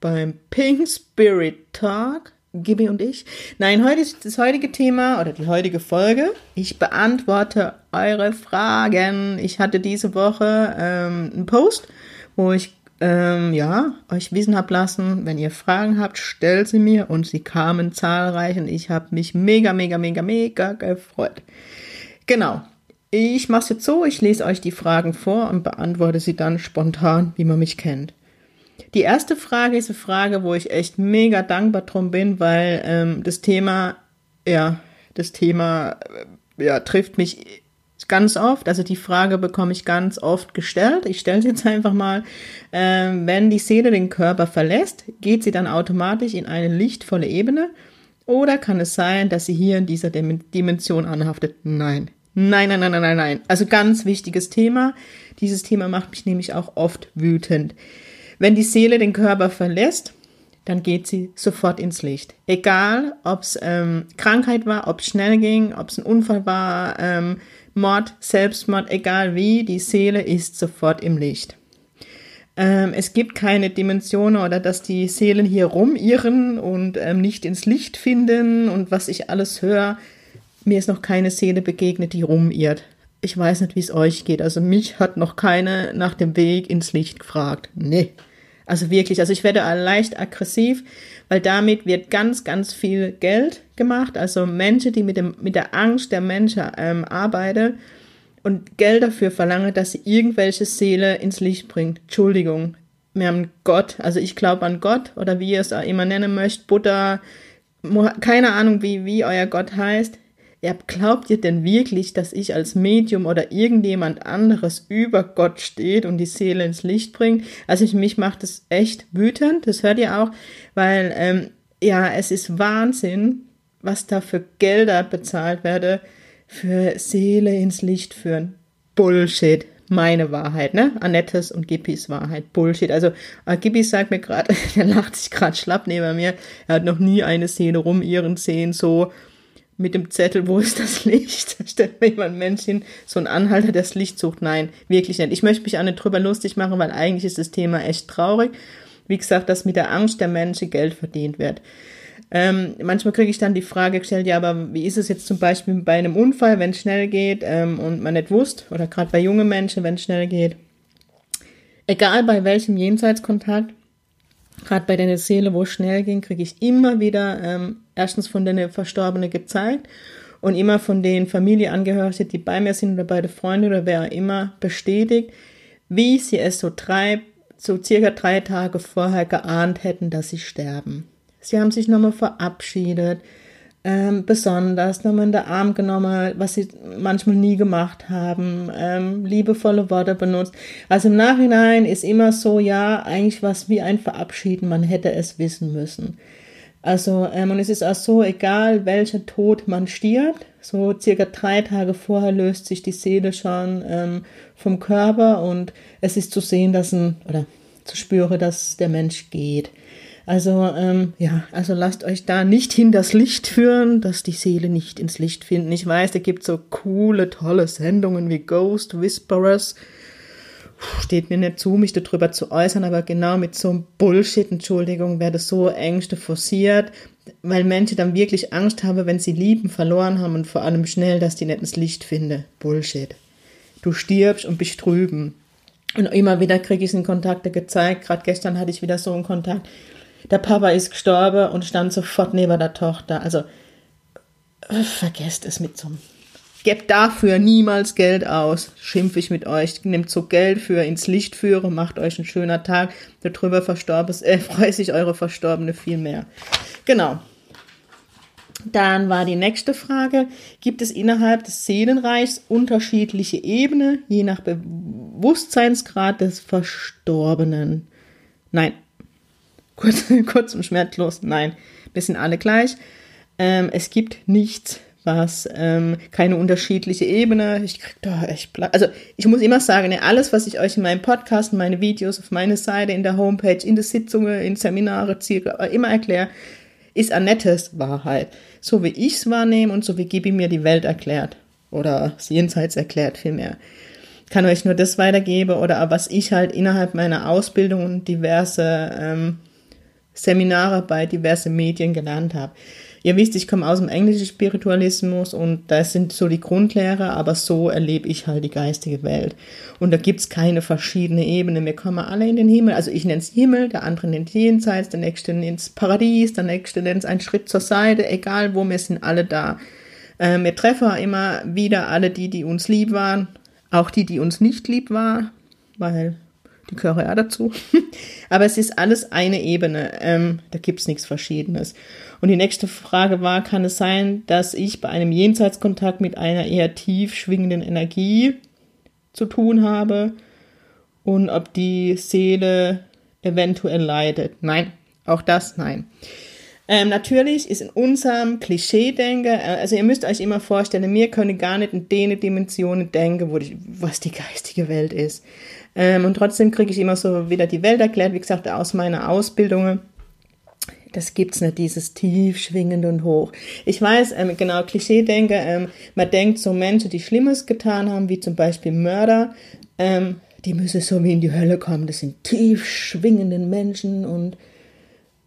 beim Pink Spirit Talk. Gibi und ich. Nein, heute ist das heutige Thema oder die heutige Folge. Ich beantworte eure Fragen. Ich hatte diese Woche ähm, einen Post, wo ich ähm, ja euch wissen hab lassen, wenn ihr Fragen habt, stellt sie mir und sie kamen zahlreich und ich habe mich mega, mega, mega, mega gefreut. Genau. Ich mache es jetzt so, ich lese euch die Fragen vor und beantworte sie dann spontan, wie man mich kennt. Die erste Frage ist eine Frage, wo ich echt mega dankbar drum bin, weil ähm, das Thema, ja, das Thema, äh, ja, trifft mich ganz oft. Also die Frage bekomme ich ganz oft gestellt. Ich stelle sie jetzt einfach mal. Ähm, wenn die Seele den Körper verlässt, geht sie dann automatisch in eine lichtvolle Ebene? Oder kann es sein, dass sie hier in dieser Dimension anhaftet? Nein. Nein, nein, nein, nein, nein, nein. Also ganz wichtiges Thema. Dieses Thema macht mich nämlich auch oft wütend. Wenn die Seele den Körper verlässt, dann geht sie sofort ins Licht. Egal, ob es ähm, Krankheit war, ob es schnell ging, ob es ein Unfall war, ähm, Mord, Selbstmord, egal wie, die Seele ist sofort im Licht. Ähm, es gibt keine Dimensionen oder dass die Seelen hier rumirren und ähm, nicht ins Licht finden und was ich alles höre. Mir ist noch keine Seele begegnet, die rumirrt. Ich weiß nicht, wie es euch geht. Also mich hat noch keine nach dem Weg ins Licht gefragt. Nee. Also wirklich, also ich werde leicht aggressiv, weil damit wird ganz, ganz viel Geld gemacht. Also Menschen, die mit, dem, mit der Angst der Menschen ähm, arbeiten und Geld dafür verlangen, dass sie irgendwelche Seele ins Licht bringt. Entschuldigung, wir haben Gott, also ich glaube an Gott oder wie ihr es auch immer nennen möchtet, Buddha, keine Ahnung, wie, wie euer Gott heißt. Ja, glaubt ihr denn wirklich, dass ich als Medium oder irgendjemand anderes über Gott steht und die Seele ins Licht bringt? Also ich, mich macht das echt wütend, das hört ihr auch, weil ähm, ja, es ist Wahnsinn, was da für Gelder bezahlt werde für Seele ins Licht führen. Bullshit. Meine Wahrheit, ne? Annettes und Gippis Wahrheit. Bullshit. Also, äh, Gippi sagt mir gerade, der lacht sich gerade schlapp neben mir. Er hat noch nie eine Szene rum ihren sehen, so mit dem Zettel, wo ist das Licht? Stellt mir jemand ein Männchen, so ein Anhalter, der das Licht sucht. Nein, wirklich nicht. Ich möchte mich auch nicht drüber lustig machen, weil eigentlich ist das Thema echt traurig. Wie gesagt, dass mit der Angst der Menschen Geld verdient wird. Ähm, manchmal kriege ich dann die Frage gestellt, ja, aber wie ist es jetzt zum Beispiel bei einem Unfall, wenn es schnell geht ähm, und man nicht wusst, oder gerade bei jungen Menschen, wenn es schnell geht. Egal bei welchem Jenseitskontakt, gerade bei der Seele, wo es schnell ging, kriege ich immer wieder ähm, erstens von den Verstorbenen gezeigt und immer von den Familienangehörigen, die bei mir sind oder beide Freunde oder wer immer bestätigt, wie sie es so drei, so circa drei Tage vorher geahnt hätten, dass sie sterben. Sie haben sich nochmal verabschiedet, ähm, besonders nochmal in den Arm genommen, was sie manchmal nie gemacht haben, ähm, liebevolle Worte benutzt. Also im Nachhinein ist immer so, ja, eigentlich was wie ein Verabschieden, man hätte es wissen müssen. Also, ähm, und es ist auch so, egal welcher Tod man stirbt, so circa drei Tage vorher löst sich die Seele schon ähm, vom Körper und es ist zu sehen, dass ein, oder zu spüren, dass der Mensch geht. Also ähm, ja, also lasst euch da nicht hin das Licht führen, dass die Seele nicht ins Licht finden. Ich weiß, da gibt so coole, tolle Sendungen wie Ghost Whisperers. Steht mir nicht zu, mich darüber zu äußern, aber genau mit so einem Bullshit, Entschuldigung, werde so Ängste forciert, weil Menschen dann wirklich Angst haben, wenn sie Lieben verloren haben und vor allem schnell, dass die nicht ins Licht finden. Bullshit. Du stirbst und bist drüben. Und immer wieder kriege ich es in Kontakte gezeigt. Gerade gestern hatte ich wieder so einen Kontakt der Papa ist gestorben und stand sofort neben der Tochter. Also vergesst es mit so einem. Gebt dafür niemals Geld aus, schimpfe ich mit euch. Nehmt so Geld für ins Licht führen, macht euch einen schönen Tag. Darüber verstorben ist, äh, freut sich eure Verstorbene viel mehr. Genau. Dann war die nächste Frage, gibt es innerhalb des Seelenreichs unterschiedliche Ebenen, je nach Bewusstseinsgrad des Verstorbenen? Nein, kurz, kurz und schmerzlos. Nein, wir sind alle gleich. Ähm, es gibt nichts, was ähm, keine unterschiedliche Ebene. Ich krieg da echt, also ich muss immer sagen, ne, alles, was ich euch in meinem Podcast, in meine Videos, auf meine Seite, in der Homepage, in der Sitzungen, in Seminare, Ziele, immer erkläre, ist Annettes Wahrheit. So wie ich es wahrnehme und so wie Gibi mir die Welt erklärt. Oder das Jenseits erklärt vielmehr. Kann euch nur das weitergeben oder was ich halt innerhalb meiner Ausbildung und diverse ähm, Seminare bei diverse Medien gelernt habe. Ihr wisst, ich komme aus dem englischen Spiritualismus und das sind so die Grundlehre, aber so erlebe ich halt die geistige Welt. Und da gibt's keine verschiedene Ebenen. Wir kommen alle in den Himmel. Also ich nenne es Himmel, der andere nennt Jenseits, der nächste nennt es Paradies, der nächste nennt es einen Schritt zur Seite. Egal wo, wir sind alle da. Äh, wir treffen immer wieder alle die, die uns lieb waren, auch die, die uns nicht lieb waren, weil die gehören ja dazu. Aber es ist alles eine Ebene. Ähm, da gibt's nichts Verschiedenes. Und die nächste Frage war, kann es sein, dass ich bei einem Jenseitskontakt mit einer eher tief schwingenden Energie zu tun habe und ob die Seele eventuell leidet? Nein, auch das nein. Ähm, natürlich ist in unserem Klischee-Denken, äh, also ihr müsst euch immer vorstellen, wir können gar nicht in den Dimensionen denken, wo die, was die geistige Welt ist. Ähm, und trotzdem kriege ich immer so wieder die Welt erklärt, wie gesagt, aus meiner Ausbildung das gibt's nicht, dieses tief schwingend und hoch. Ich weiß, ähm, genau, Klischee denke, ähm, man denkt so Menschen, die Schlimmes getan haben, wie zum Beispiel Mörder, ähm, die müssen so wie in die Hölle kommen. Das sind tief schwingenden Menschen und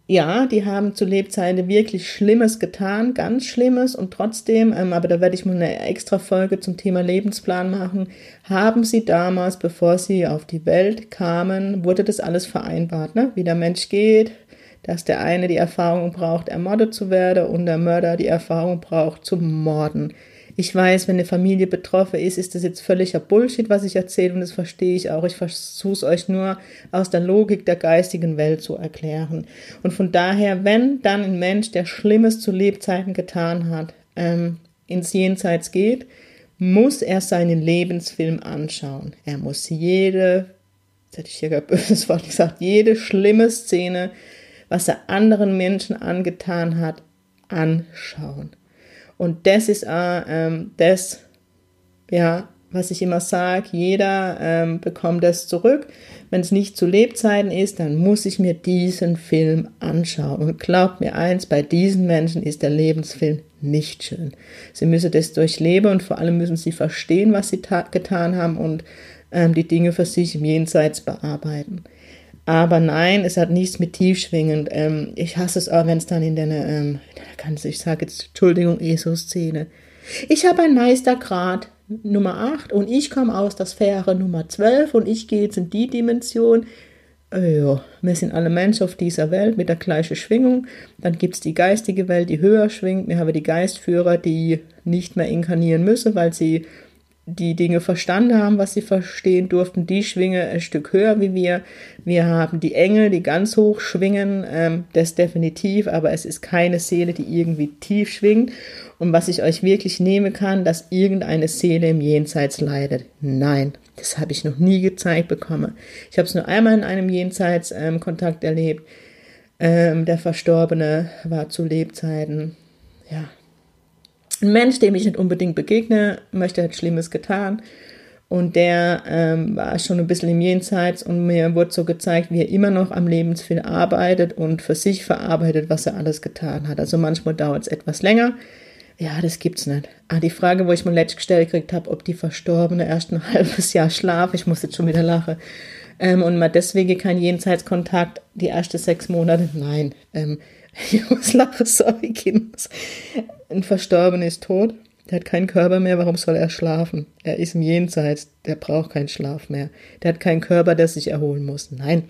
ja, die haben zu Lebzeiten wirklich Schlimmes getan, ganz Schlimmes und trotzdem, ähm, aber da werde ich mal eine extra Folge zum Thema Lebensplan machen, haben sie damals, bevor sie auf die Welt kamen, wurde das alles vereinbart, ne? wie der Mensch geht, dass der eine die Erfahrung braucht, ermordet zu werden und der Mörder die Erfahrung braucht, zu morden. Ich weiß, wenn eine Familie betroffen ist, ist das jetzt völliger Bullshit, was ich erzähle und das verstehe ich auch. Ich versuche es euch nur aus der Logik der geistigen Welt zu erklären. Und von daher, wenn dann ein Mensch, der Schlimmes zu Lebzeiten getan hat, ähm, ins Jenseits geht, muss er seinen Lebensfilm anschauen. Er muss jede, jetzt hätte ich hier gar böses Wort gesagt, jede schlimme Szene was er anderen Menschen angetan hat, anschauen. Und das ist äh, ähm, das, ja, was ich immer sage, jeder ähm, bekommt das zurück. Wenn es nicht zu Lebzeiten ist, dann muss ich mir diesen Film anschauen. Und glaubt mir eins, bei diesen Menschen ist der Lebensfilm nicht schön. Sie müssen das durchleben und vor allem müssen sie verstehen, was sie getan haben und ähm, die Dinge für sich im Jenseits bearbeiten. Aber nein, es hat nichts mit tiefschwingend. Ähm, ich hasse es auch, wenn es dann in der, ähm, kannst ich sage jetzt, Entschuldigung, ESO-Szene. Ich habe ein Meistergrad Nummer 8 und ich komme aus der Sphäre Nummer 12 und ich gehe jetzt in die Dimension. Äh, ja, wir sind alle Menschen auf dieser Welt mit der gleichen Schwingung. Dann gibt es die geistige Welt, die höher schwingt. Wir haben die Geistführer, die nicht mehr inkarnieren müssen, weil sie die Dinge verstanden haben, was sie verstehen durften, die schwingen ein Stück höher wie wir. Wir haben die Engel, die ganz hoch schwingen, ähm, das definitiv, aber es ist keine Seele, die irgendwie tief schwingt. Und was ich euch wirklich nehmen kann, dass irgendeine Seele im Jenseits leidet. Nein, das habe ich noch nie gezeigt bekommen. Ich habe es nur einmal in einem Jenseits-Kontakt ähm, erlebt. Ähm, der Verstorbene war zu Lebzeiten, ja, ein Mensch, dem ich nicht unbedingt begegne, möchte, hat Schlimmes getan. Und der ähm, war schon ein bisschen im Jenseits und mir wurde so gezeigt, wie er immer noch am Lebensfilm arbeitet und für sich verarbeitet, was er alles getan hat. Also manchmal dauert es etwas länger. Ja, das gibt's nicht. Ah, die Frage, wo ich mir letztens gestellt gekriegt habe, ob die Verstorbene erst ein halbes Jahr schlafen, ich muss jetzt schon wieder lachen. Ähm, und man deswegen kein Jenseitskontakt die ersten sechs Monate. Nein, ähm, muss lachen, sorry, Kinders. Ein Verstorbener ist tot, der hat keinen Körper mehr, warum soll er schlafen? Er ist im Jenseits, der braucht keinen Schlaf mehr. Der hat keinen Körper, der sich erholen muss. Nein.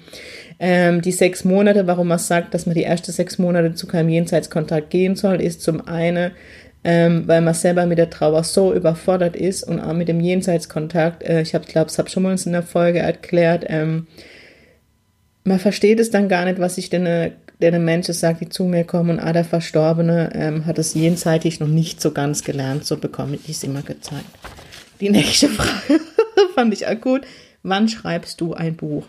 Ähm, die sechs Monate, warum man sagt, dass man die ersten sechs Monate zu keinem Jenseitskontakt gehen soll, ist zum einen, ähm, weil man selber mit der Trauer so überfordert ist und auch mit dem Jenseitskontakt. Äh, ich glaube, ich habe schon mal in einer Folge erklärt, ähm, man versteht es dann gar nicht, was ich denn äh, der eine Mensch sagt, die zu mir kommen, ah, der Verstorbene ähm, hat es jenseitig noch nicht so ganz gelernt, so bekomme ich es immer gezeigt. Die nächste Frage fand ich akut. Wann schreibst du ein Buch?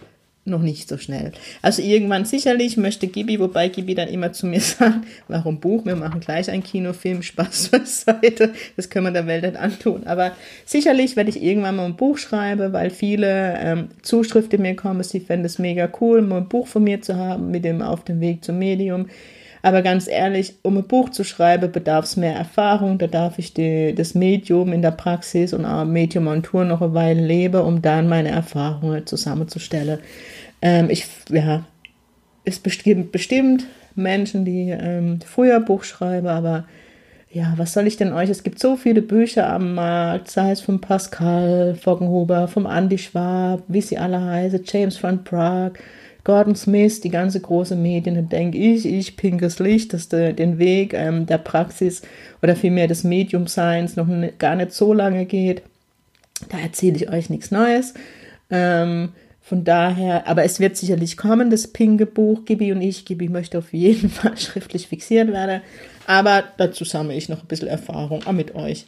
Noch nicht so schnell. Also irgendwann sicherlich möchte Gibi, wobei Gibi dann immer zu mir sagt, warum Buch? Wir machen gleich einen Kinofilm, Spaß beiseite. Das können wir der Welt nicht antun. Aber sicherlich werde ich irgendwann mal ein Buch schreiben, weil viele ähm, Zuschriften mir kommen, sie fänden es mega cool, mal ein Buch von mir zu haben, mit dem auf dem Weg zum Medium. Aber ganz ehrlich, um ein Buch zu schreiben, bedarf es mehr Erfahrung. Da darf ich die, das Medium in der Praxis und auch Medium und Tour noch eine Weile leben, um dann meine Erfahrungen zusammenzustellen. Ähm, ich, ja, es bestimmt, bestimmt Menschen, die ähm, früher Buch schreiben, aber ja, was soll ich denn euch? Es gibt so viele Bücher am Markt, sei es von Pascal Foggenhuber, vom Andy Schwab, wie sie alle heißen, James von Prague, Gordon Smith, die ganze große Medien, da denke ich, ich pinkes Licht, dass de, den Weg ähm, der Praxis oder vielmehr des Medium-Seins noch ne, gar nicht so lange geht. Da erzähle ich euch nichts Neues. Ähm, von daher, aber es wird sicherlich kommen, das pinke Buch, Gibi und ich. Gibi möchte auf jeden Fall schriftlich fixiert werden. Aber dazu sammle ich noch ein bisschen Erfahrung mit euch.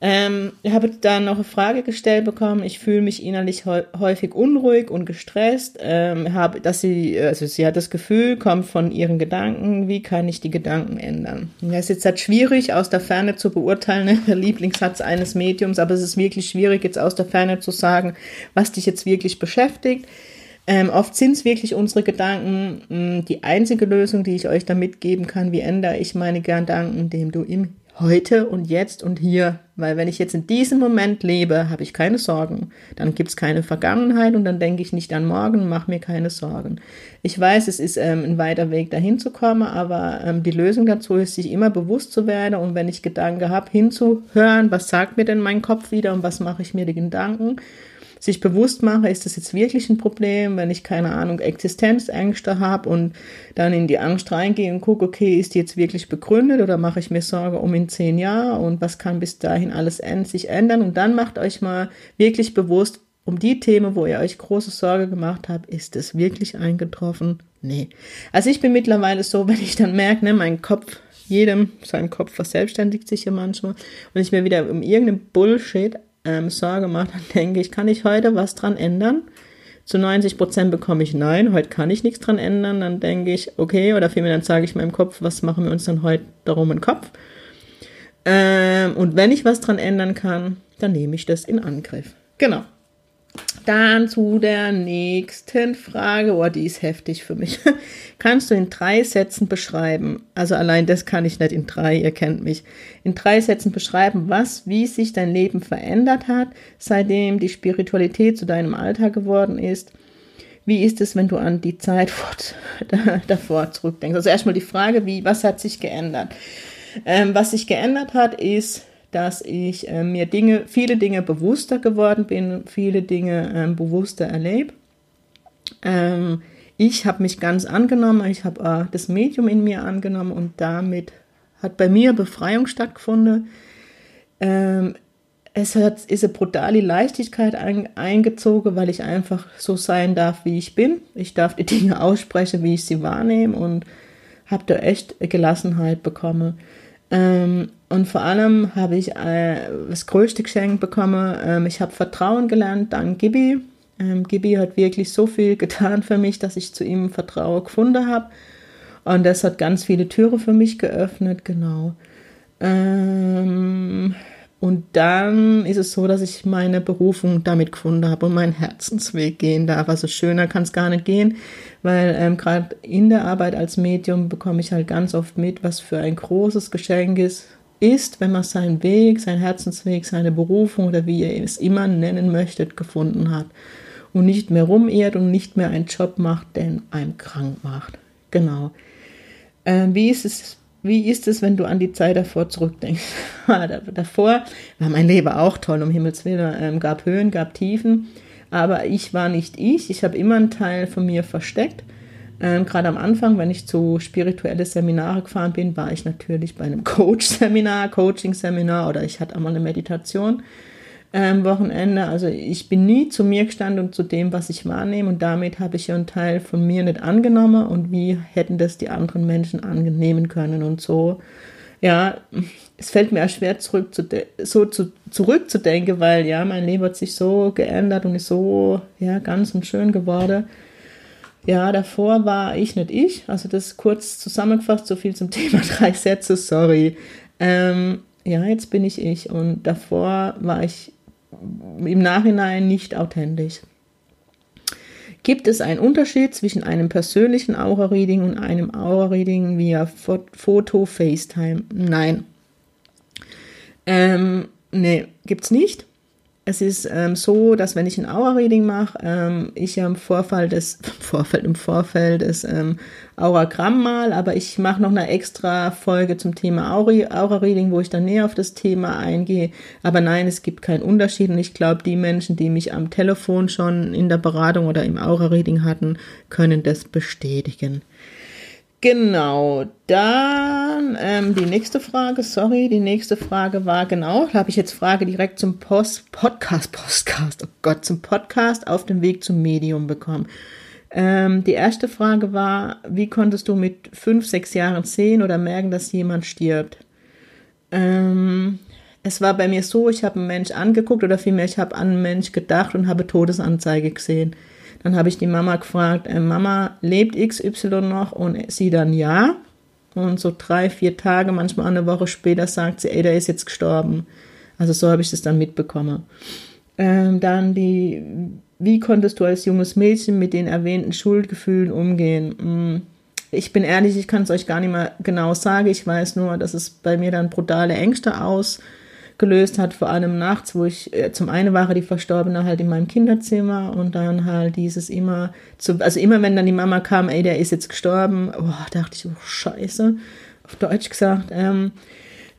Ähm, ich habe dann noch eine Frage gestellt bekommen. Ich fühle mich innerlich häufig unruhig und gestresst. Ähm, habe, dass sie, also sie hat das Gefühl, kommt von ihren Gedanken. Wie kann ich die Gedanken ändern? Das ist jetzt halt schwierig aus der Ferne zu beurteilen, ne? der Lieblingssatz eines Mediums, aber es ist wirklich schwierig jetzt aus der Ferne zu sagen, was dich jetzt wirklich beschäftigt. Ähm, oft sind es wirklich unsere Gedanken. Mh, die einzige Lösung, die ich euch da mitgeben kann, wie ändere ich meine Gedanken, indem du im heute und jetzt und hier. Weil wenn ich jetzt in diesem Moment lebe, habe ich keine Sorgen. Dann gibt es keine Vergangenheit und dann denke ich nicht an morgen mache mir keine Sorgen. Ich weiß, es ist ähm, ein weiter Weg dahin zu kommen, aber ähm, die Lösung dazu ist, sich immer bewusst zu werden und wenn ich Gedanken habe, hinzuhören, was sagt mir denn mein Kopf wieder und was mache ich mir die Gedanken sich bewusst mache, ist das jetzt wirklich ein Problem, wenn ich keine Ahnung, Existenzängste habe und dann in die Angst reingehe und gucke, okay, ist die jetzt wirklich begründet oder mache ich mir Sorge um in zehn Jahren und was kann bis dahin alles sich ändern und dann macht euch mal wirklich bewusst, um die Themen, wo ihr euch große Sorge gemacht habt, ist es wirklich eingetroffen? Nee. Also ich bin mittlerweile so, wenn ich dann merke, ne, mein Kopf, jedem sein Kopf verselbstständigt sich ja manchmal und ich mir wieder um irgendeinen Bullshit ähm, Sorge macht, dann denke ich, kann ich heute was dran ändern? Zu 90 Prozent bekomme ich Nein, heute kann ich nichts dran ändern. Dann denke ich, okay, oder vielmehr dann sage ich meinem Kopf, was machen wir uns dann heute darum im Kopf? Ähm, und wenn ich was dran ändern kann, dann nehme ich das in Angriff. Genau. Dann zu der nächsten Frage. Oh, die ist heftig für mich. Kannst du in drei Sätzen beschreiben, also allein das kann ich nicht in drei, ihr kennt mich, in drei Sätzen beschreiben, was, wie sich dein Leben verändert hat, seitdem die Spiritualität zu deinem Alltag geworden ist? Wie ist es, wenn du an die Zeit davor zurückdenkst? Also erstmal die Frage, wie, was hat sich geändert? Ähm, was sich geändert hat, ist, dass ich äh, mir Dinge, viele Dinge bewusster geworden bin, viele Dinge ähm, bewusster erlebe. Ähm, ich habe mich ganz angenommen, ich habe äh, das Medium in mir angenommen und damit hat bei mir Befreiung stattgefunden. Ähm, es hat, ist eine brutale Leichtigkeit ein, eingezogen, weil ich einfach so sein darf, wie ich bin. Ich darf die Dinge aussprechen, wie ich sie wahrnehme und habe da echt Gelassenheit bekommen. Ähm, und vor allem habe ich äh, das größte Geschenk bekommen. Ähm, ich habe Vertrauen gelernt dank Gibi. Ähm, Gibi hat wirklich so viel getan für mich, dass ich zu ihm Vertrauen gefunden habe. Und das hat ganz viele Türen für mich geöffnet, genau. Ähm, und dann ist es so, dass ich meine Berufung damit gefunden habe und meinen Herzensweg gehen darf. Also schöner kann es gar nicht gehen, weil ähm, gerade in der Arbeit als Medium bekomme ich halt ganz oft mit, was für ein großes Geschenk ist, ist, wenn man seinen Weg, seinen Herzensweg, seine Berufung oder wie ihr es immer nennen möchtet, gefunden hat und nicht mehr rumirrt und nicht mehr einen Job macht, der einem krank macht. Genau. Ähm, wie ist es? Wie ist es, wenn du an die Zeit davor zurückdenkst? davor war mein Leben auch toll, um Himmels Willen. Ähm, gab Höhen, gab Tiefen, aber ich war nicht ich. Ich habe immer einen Teil von mir versteckt ähm, Gerade am Anfang, wenn ich zu spirituelle Seminare gefahren bin, war ich natürlich bei einem Coach-Seminar, Coaching-Seminar oder ich hatte einmal eine Meditation ähm, Wochenende. Also ich bin nie zu mir gestanden und zu dem, was ich wahrnehme und damit habe ich ja einen Teil von mir nicht angenommen und wie hätten das die anderen Menschen annehmen können und so ja, es fällt mir auch schwer zurück zu so zu, zurückzudenken, weil ja, mein Leben hat sich so geändert und ist so ja ganz und schön geworden. Ja, davor war ich nicht ich. Also das kurz zusammengefasst, so viel zum Thema drei Sätze, sorry. Ähm, ja, jetzt bin ich ich und davor war ich im Nachhinein nicht authentisch. Gibt es einen Unterschied zwischen einem persönlichen Aura-Reading und einem Aura-Reading via Foto, FaceTime? Nein. Ähm, nee, gibt's nicht. Es ist ähm, so, dass wenn ich ein Aura-Reading mache, ähm, ich ja im Vorfall des, Vorfeld, im Vorfeld des ähm, Auragramm mal, aber ich mache noch eine extra Folge zum Thema Aura-Reading, wo ich dann näher auf das Thema eingehe. Aber nein, es gibt keinen Unterschied und ich glaube, die Menschen, die mich am Telefon schon in der Beratung oder im Aura-Reading hatten, können das bestätigen. Genau, dann ähm, die nächste Frage, sorry, die nächste Frage war genau, da habe ich jetzt Frage direkt zum Post, Podcast, Podcast, oh Gott, zum Podcast auf dem Weg zum Medium bekommen. Ähm, die erste Frage war, wie konntest du mit fünf, sechs Jahren sehen oder merken, dass jemand stirbt? Ähm, es war bei mir so, ich habe einen Mensch angeguckt oder vielmehr, ich habe an einen Mensch gedacht und habe Todesanzeige gesehen. Dann habe ich die Mama gefragt, äh, Mama, lebt XY noch? Und sie dann ja. Und so drei, vier Tage, manchmal eine Woche später sagt sie, ey, der ist jetzt gestorben. Also so habe ich das dann mitbekommen. Ähm, dann die, wie konntest du als junges Mädchen mit den erwähnten Schuldgefühlen umgehen? Hm, ich bin ehrlich, ich kann es euch gar nicht mehr genau sagen. Ich weiß nur, dass es bei mir dann brutale Ängste aus gelöst hat, vor allem nachts, wo ich, äh, zum einen war die Verstorbene halt in meinem Kinderzimmer und dann halt dieses immer, zu, also immer wenn dann die Mama kam, ey, der ist jetzt gestorben, oh, dachte ich, oh, scheiße, auf Deutsch gesagt, ähm,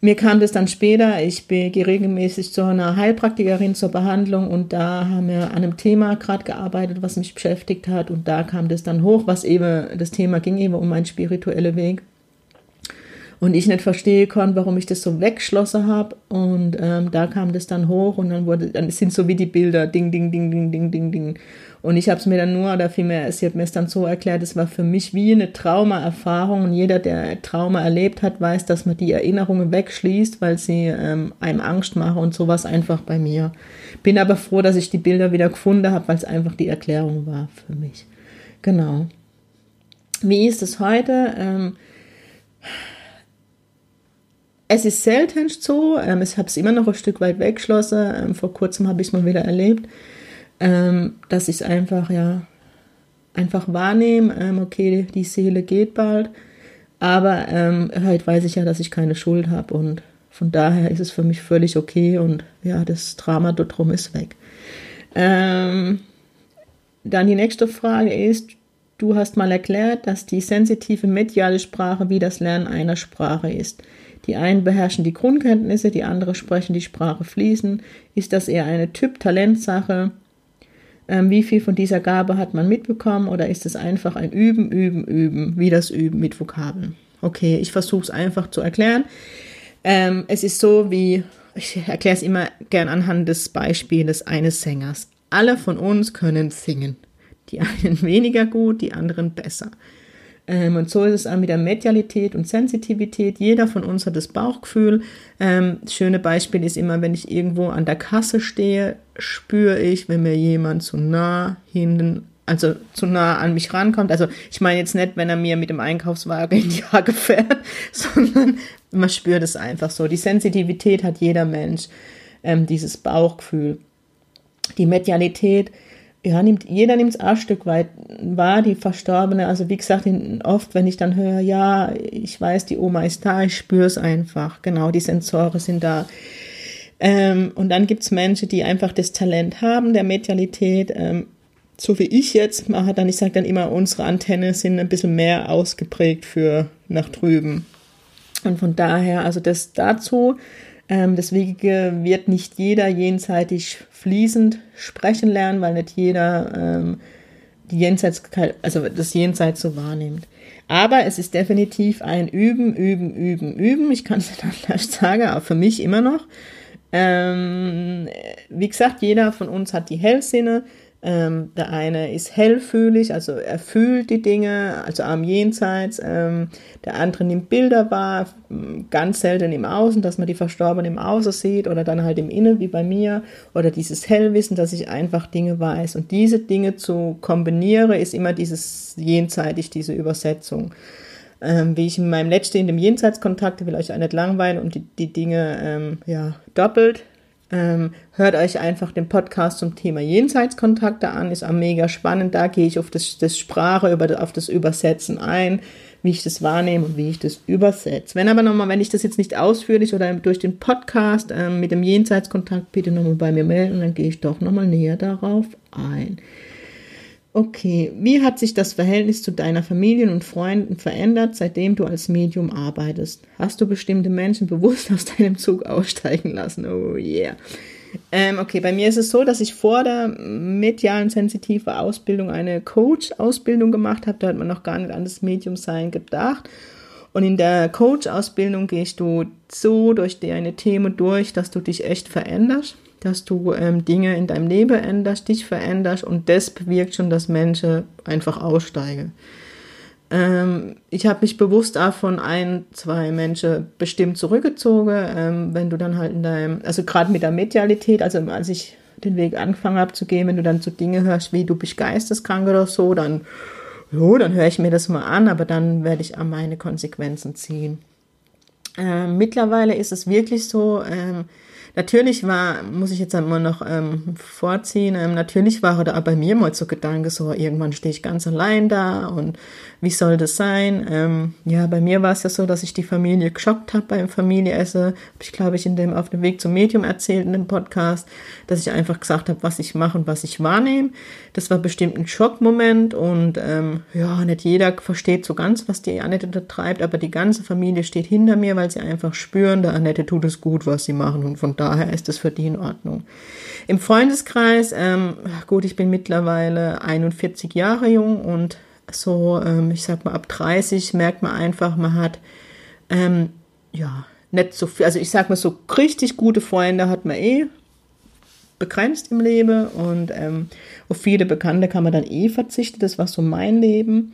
mir kam das dann später, ich gehe regelmäßig zu einer Heilpraktikerin zur Behandlung und da haben wir an einem Thema gerade gearbeitet, was mich beschäftigt hat und da kam das dann hoch, was eben, das Thema ging eben um meinen spirituellen Weg und ich nicht verstehe konnte, warum ich das so weggeschlossen habe. Und ähm, da kam das dann hoch und dann wurde, dann sind so wie die Bilder, ding, ding, ding, ding, ding, ding, ding. Und ich habe es mir dann nur, oder vielmehr, sie hat mir es dann so erklärt, es war für mich wie eine Traumaerfahrung. Und jeder, der Trauma erlebt hat, weiß, dass man die Erinnerungen wegschließt, weil sie ähm, einem Angst machen und sowas einfach bei mir. Bin aber froh, dass ich die Bilder wieder gefunden habe, weil es einfach die Erklärung war für mich. Genau. Wie ist es heute? Ähm, es ist selten so, ähm, ich habe es immer noch ein Stück weit weggeschlossen. Ähm, vor kurzem habe ich es mal wieder erlebt, ähm, dass ich es einfach, ja, einfach wahrnehme, ähm, okay, die Seele geht bald. Aber ähm, heute weiß ich ja, dass ich keine Schuld habe und von daher ist es für mich völlig okay und ja, das Drama dort drum ist weg. Ähm, dann die nächste Frage ist, du hast mal erklärt, dass die sensitive mediale Sprache wie das Lernen einer Sprache ist. Die einen beherrschen die Grundkenntnisse, die anderen sprechen die Sprache fließend. Ist das eher eine Typ-Talentsache? Ähm, wie viel von dieser Gabe hat man mitbekommen oder ist es einfach ein Üben, Üben, Üben, wie das Üben mit Vokabeln? Okay, ich versuche es einfach zu erklären. Ähm, es ist so wie, ich erkläre es immer gern anhand des Beispiels eines Sängers. Alle von uns können singen. Die einen weniger gut, die anderen besser. Ähm, und so ist es auch mit der Medialität und Sensitivität. Jeder von uns hat das Bauchgefühl. Ähm, das schöne Beispiel ist immer, wenn ich irgendwo an der Kasse stehe, spüre ich, wenn mir jemand zu nah hinten also zu nah an mich rankommt. Also ich meine jetzt nicht, wenn er mir mit dem Einkaufswagen in die Haare fährt, sondern man spürt es einfach so. Die Sensitivität hat jeder Mensch, ähm, dieses Bauchgefühl. Die Medialität ja, nimmt, jeder nimmt es ein Stück weit wahr, die Verstorbene. Also wie gesagt, oft, wenn ich dann höre, ja, ich weiß, die Oma ist da, ich spüre es einfach. Genau, die Sensoren sind da. Ähm, und dann gibt es Menschen, die einfach das Talent haben, der Medialität, ähm, so wie ich jetzt mache, dann, ich sage dann immer, unsere Antennen sind ein bisschen mehr ausgeprägt für nach drüben. Und von daher, also das dazu, ähm, deswegen wird nicht jeder jenseitig fließend sprechen lernen, weil nicht jeder ähm, die Jenseits, also das Jenseits so wahrnimmt. Aber es ist definitiv ein Üben, Üben, Üben, Üben. Ich kann es dann gleich sagen, aber für mich immer noch. Ähm, wie gesagt, jeder von uns hat die Hellsinne. Ähm, der eine ist hellfühlig, also er fühlt die Dinge, also am Jenseits. Ähm, der andere nimmt Bilder wahr, ganz selten im Außen, dass man die Verstorbenen im Außen sieht oder dann halt im Innen, wie bei mir. Oder dieses Hellwissen, dass ich einfach Dinge weiß. Und diese Dinge zu kombiniere, ist immer dieses jenseitig, diese Übersetzung. Ähm, wie ich in meinem letzten, in dem Jenseitskontakt, will euch auch nicht langweilen und die, die Dinge ähm, ja, doppelt ähm, hört euch einfach den Podcast zum Thema Jenseitskontakte an, ist auch mega spannend. Da gehe ich auf das, das Sprache, über, auf das Übersetzen ein, wie ich das wahrnehme und wie ich das übersetze. Wenn aber nochmal, wenn ich das jetzt nicht ausführlich oder durch den Podcast ähm, mit dem Jenseitskontakt, bitte nochmal bei mir melden, dann gehe ich doch nochmal näher darauf ein. Okay, wie hat sich das Verhältnis zu deiner Familie und Freunden verändert, seitdem du als Medium arbeitest? Hast du bestimmte Menschen bewusst aus deinem Zug aussteigen lassen? Oh yeah. Ähm, okay, bei mir ist es so, dass ich vor der medialen sensitive Ausbildung eine Coach-Ausbildung gemacht habe. Da hat man noch gar nicht an das Medium-Sein gedacht. Und in der Coach-Ausbildung gehst du so durch deine Themen durch, dass du dich echt veränderst dass du ähm, Dinge in deinem Leben änderst, dich veränderst und das bewirkt schon, dass Menschen einfach aussteigen. Ähm, ich habe mich bewusst auch von ein, zwei Menschen bestimmt zurückgezogen, ähm, wenn du dann halt in deinem, also gerade mit der Medialität, also als ich den Weg angefangen habe zu gehen, wenn du dann so Dinge hörst, wie du bist geisteskrank oder so, dann, jo, dann höre ich mir das mal an, aber dann werde ich an meine Konsequenzen ziehen. Ähm, mittlerweile ist es wirklich so, ähm, Natürlich war, muss ich jetzt einmal noch ähm, vorziehen, ähm, natürlich war da bei mir mal so Gedanke, so irgendwann stehe ich ganz allein da und wie soll das sein? Ähm, ja, bei mir war es ja so, dass ich die Familie geschockt habe beim Familieessen. Habe ich, glaube ich, in dem auf dem Weg zum Medium erzählt in dem Podcast, dass ich einfach gesagt habe, was ich mache und was ich wahrnehme. Das war bestimmt ein Schockmoment und ähm, ja, nicht jeder versteht so ganz, was die Annette da treibt, aber die ganze Familie steht hinter mir, weil sie einfach spüren, der Annette tut es gut, was sie machen und von daher ist das für die in Ordnung. Im Freundeskreis, ähm, gut, ich bin mittlerweile 41 Jahre jung und so, ähm, ich sag mal, ab 30 merkt man einfach, man hat, ähm, ja, nicht so viel, also ich sag mal, so richtig gute Freunde hat man eh begrenzt im Leben und ähm, auf viele Bekannte kann man dann eh verzichten, das war so mein Leben.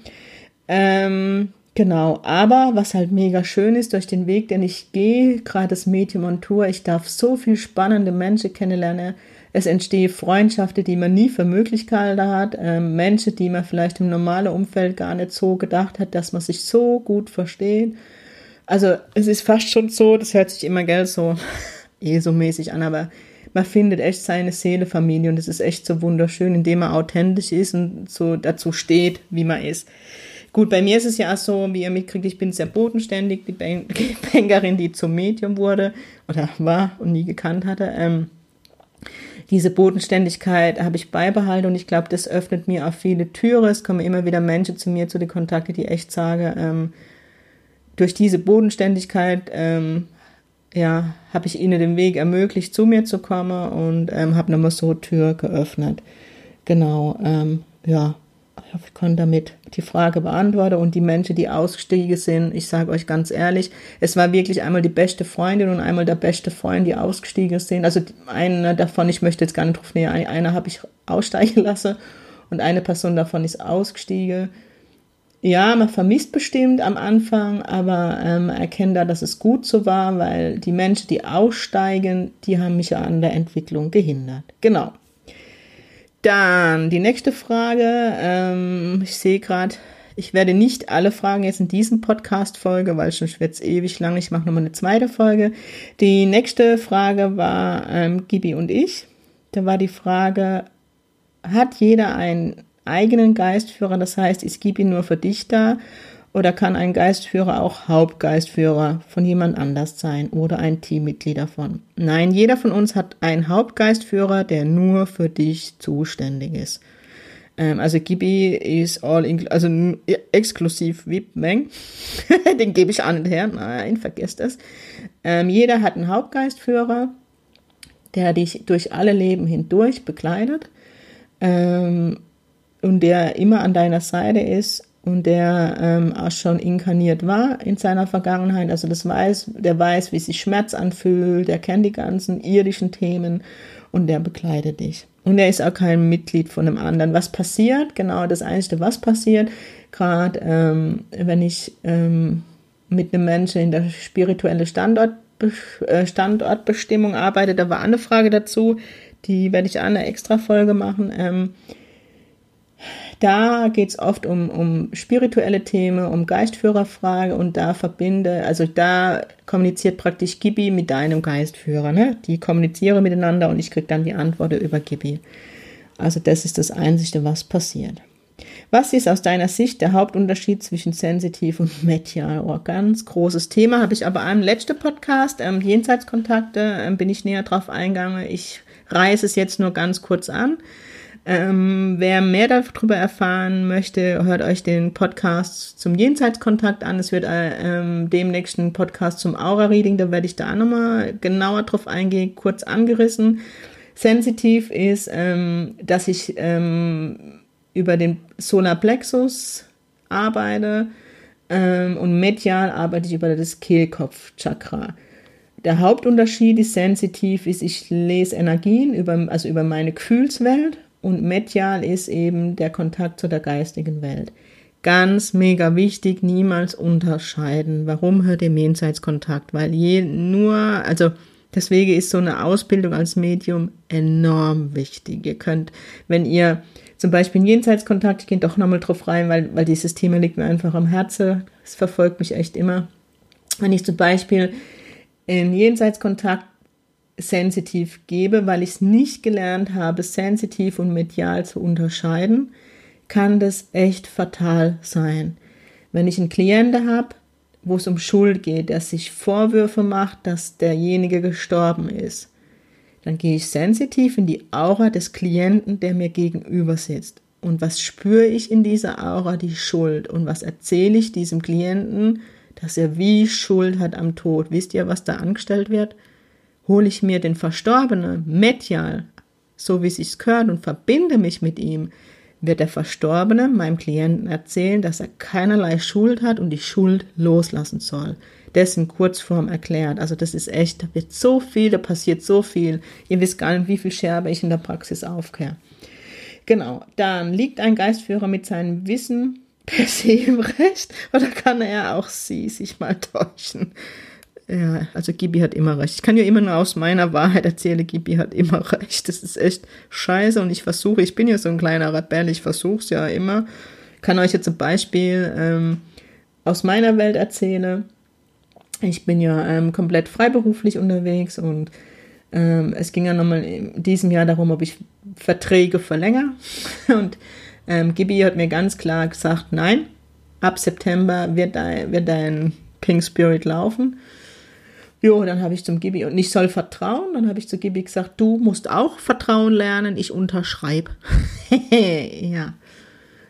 Ähm, genau, aber was halt mega schön ist, durch den Weg, den ich gehe, gerade das Medium on Tour, ich darf so viel spannende Menschen kennenlernen, es entstehen Freundschaften, die man nie für möglich gehalten hat. Ähm, Menschen, die man vielleicht im normalen Umfeld gar nicht so gedacht hat, dass man sich so gut versteht. Also es ist fast schon so, das hört sich immer gell so eh so mäßig an, aber man findet echt seine Seelefamilie und es ist echt so wunderschön, indem man authentisch ist und so dazu steht, wie man ist. Gut, bei mir ist es ja auch so, wie ihr mitkriegt, ich bin sehr bodenständig, die Bankerin, die zum Medium wurde oder war und nie gekannt hatte. Ähm, diese Bodenständigkeit habe ich beibehalten und ich glaube, das öffnet mir auch viele Türen. Es kommen immer wieder Menschen zu mir, zu den Kontakten, die echt sagen, ähm, durch diese Bodenständigkeit ähm, ja, habe ich ihnen den Weg ermöglicht, zu mir zu kommen und ähm, habe nochmal so Tür geöffnet. Genau, ähm, ja, ich hoffe, ich konnte damit die Frage beantworten. Und die Menschen, die ausgestiegen sind, ich sage euch ganz ehrlich, es war wirklich einmal die beste Freundin und einmal der beste Freund, die ausgestiegen sind. Also einer davon, ich möchte jetzt gar nicht drauf näher, einer habe ich aussteigen lassen und eine Person davon ist ausgestiegen. Ja, man vermisst bestimmt am Anfang, aber ähm, erkennt da, dass es gut so war, weil die Menschen, die aussteigen, die haben mich ja an der Entwicklung gehindert. Genau. Dann die nächste Frage. Ähm, ich sehe gerade, ich werde nicht alle Fragen jetzt in diesem Podcast-Folge, weil sonst wird ewig lang. Ich mache nochmal eine zweite Folge. Die nächste Frage war ähm, Gibi und ich. Da war die Frage, hat jeder einen eigenen Geistführer? Das heißt, ist Gibi nur für dich da? Oder kann ein Geistführer auch Hauptgeistführer von jemand anders sein oder ein Teammitglied davon? Nein, jeder von uns hat einen Hauptgeistführer, der nur für dich zuständig ist. Ähm, also Gibi ist all also exklusiv VIP Meng. Den gebe ich an und her. Nein, vergesst das. Ähm, jeder hat einen Hauptgeistführer, der dich durch alle Leben hindurch begleitet ähm, und der immer an deiner Seite ist und der ähm, auch schon inkarniert war in seiner Vergangenheit. Also das weiß, der weiß, wie sich Schmerz anfühlt, der kennt die ganzen irdischen Themen und der begleitet dich. Und er ist auch kein Mitglied von einem anderen. Was passiert? Genau das Einzige, was passiert, gerade ähm, wenn ich ähm, mit einem Menschen in der spirituellen Standort, äh, Standortbestimmung arbeite, da war eine Frage dazu, die werde ich an eine extra Folge machen. Ähm, da geht es oft um, um spirituelle Themen, um Geistführerfrage und da verbinde, also da kommuniziert praktisch Gibi mit deinem Geistführer. Ne? Die kommunizieren miteinander und ich kriege dann die Antworten über Gibi. Also das ist das Einzige, was passiert. Was ist aus deiner Sicht der Hauptunterschied zwischen sensitiv und medial? Oh, ganz großes Thema, habe ich aber im letzten Podcast, ähm, Jenseitskontakte, ähm, bin ich näher drauf eingegangen. Ich reiße es jetzt nur ganz kurz an. Ähm, wer mehr darüber erfahren möchte, hört euch den Podcast zum Jenseitskontakt an. Es wird äh, ähm, demnächst ein Podcast zum Aura-Reading, da werde ich da nochmal genauer drauf eingehen, kurz angerissen. Sensitiv ist, ähm, dass ich ähm, über den Solarplexus arbeite ähm, und medial arbeite ich über das Kehlkopfchakra. Der Hauptunterschied ist sensitiv, ist, ich lese Energien über, also über meine Gefühlswelt und medial ist eben der Kontakt zu der geistigen Welt. Ganz mega wichtig, niemals unterscheiden. Warum hört ihr Jenseitskontakt? Weil je nur, also deswegen ist so eine Ausbildung als Medium enorm wichtig. Ihr könnt, wenn ihr zum Beispiel einen Jenseitskontakt, ich gehe doch nochmal drauf rein, weil, weil dieses Thema liegt mir einfach am Herzen. Es verfolgt mich echt immer. Wenn ich zum Beispiel einen Jenseitskontakt sensitiv gebe, weil ich es nicht gelernt habe, sensitiv und medial zu unterscheiden, kann das echt fatal sein. Wenn ich einen Klienten habe, wo es um Schuld geht, der sich Vorwürfe macht, dass derjenige gestorben ist, dann gehe ich sensitiv in die Aura des Klienten, der mir gegenüber sitzt. Und was spüre ich in dieser Aura? Die Schuld. Und was erzähle ich diesem Klienten, dass er wie Schuld hat am Tod? Wisst ihr, was da angestellt wird? Hole ich mir den Verstorbenen medial, so wie es sich gehört, und verbinde mich mit ihm, wird der Verstorbene meinem Klienten erzählen, dass er keinerlei Schuld hat und die Schuld loslassen soll. Das in Kurzform erklärt. Also das ist echt, da wird so viel, da passiert so viel. Ihr wisst gar nicht, wie viel Scherbe ich in der Praxis aufkehre. Genau, dann liegt ein Geistführer mit seinem Wissen per se im Recht oder kann er auch sie sich mal täuschen? Ja, also Gibi hat immer recht. Ich kann ja immer nur aus meiner Wahrheit erzählen, Gibi hat immer recht. Das ist echt scheiße und ich versuche, ich bin ja so ein kleiner Rebell, ich versuche es ja immer. Kann euch jetzt ein Beispiel ähm, aus meiner Welt erzählen. Ich bin ja ähm, komplett freiberuflich unterwegs und ähm, es ging ja nochmal in diesem Jahr darum, ob ich Verträge verlängere. Und ähm, Gibi hat mir ganz klar gesagt, nein, ab September wird dein, wird dein Pink Spirit laufen. Jo, dann habe ich zum Gibi und ich soll vertrauen. Dann habe ich zu Gibi gesagt, du musst auch Vertrauen lernen, ich unterschreibe. ja.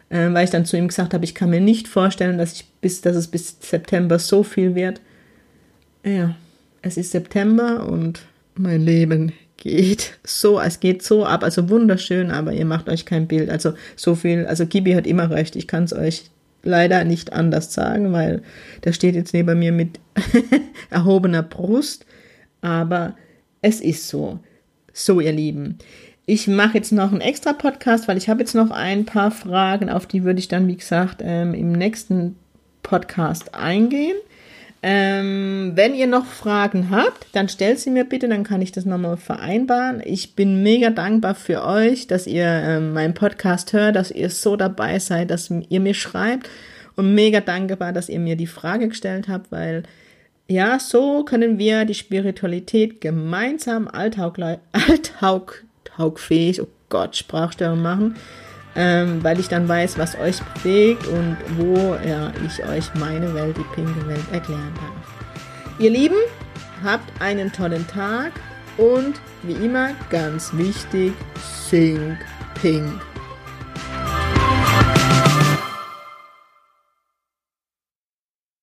Ähm, weil ich dann zu ihm gesagt habe, ich kann mir nicht vorstellen, dass ich bis, dass es bis September so viel wird. Ja, es ist September und mein Leben geht so, es geht so ab, also wunderschön, aber ihr macht euch kein Bild. Also so viel, also Gibi hat immer recht, ich kann es euch leider nicht anders sagen, weil der steht jetzt neben mir mit erhobener Brust. Aber es ist so. So, ihr Lieben. Ich mache jetzt noch einen extra Podcast, weil ich habe jetzt noch ein paar Fragen, auf die würde ich dann, wie gesagt, ähm, im nächsten Podcast eingehen. Ähm, wenn ihr noch Fragen habt, dann stellt sie mir bitte, dann kann ich das nochmal vereinbaren. Ich bin mega dankbar für euch, dass ihr ähm, meinen Podcast hört, dass ihr so dabei seid, dass ihr mir schreibt und mega dankbar, dass ihr mir die Frage gestellt habt, weil ja, so können wir die Spiritualität gemeinsam alltaugfähig, oh Gott, Sprachstörung machen ähm, weil ich dann weiß, was euch bewegt und wo ja, ich euch meine Welt, die pinke Welt, erklären darf. Ihr Lieben, habt einen tollen Tag und wie immer ganz wichtig, sing pink.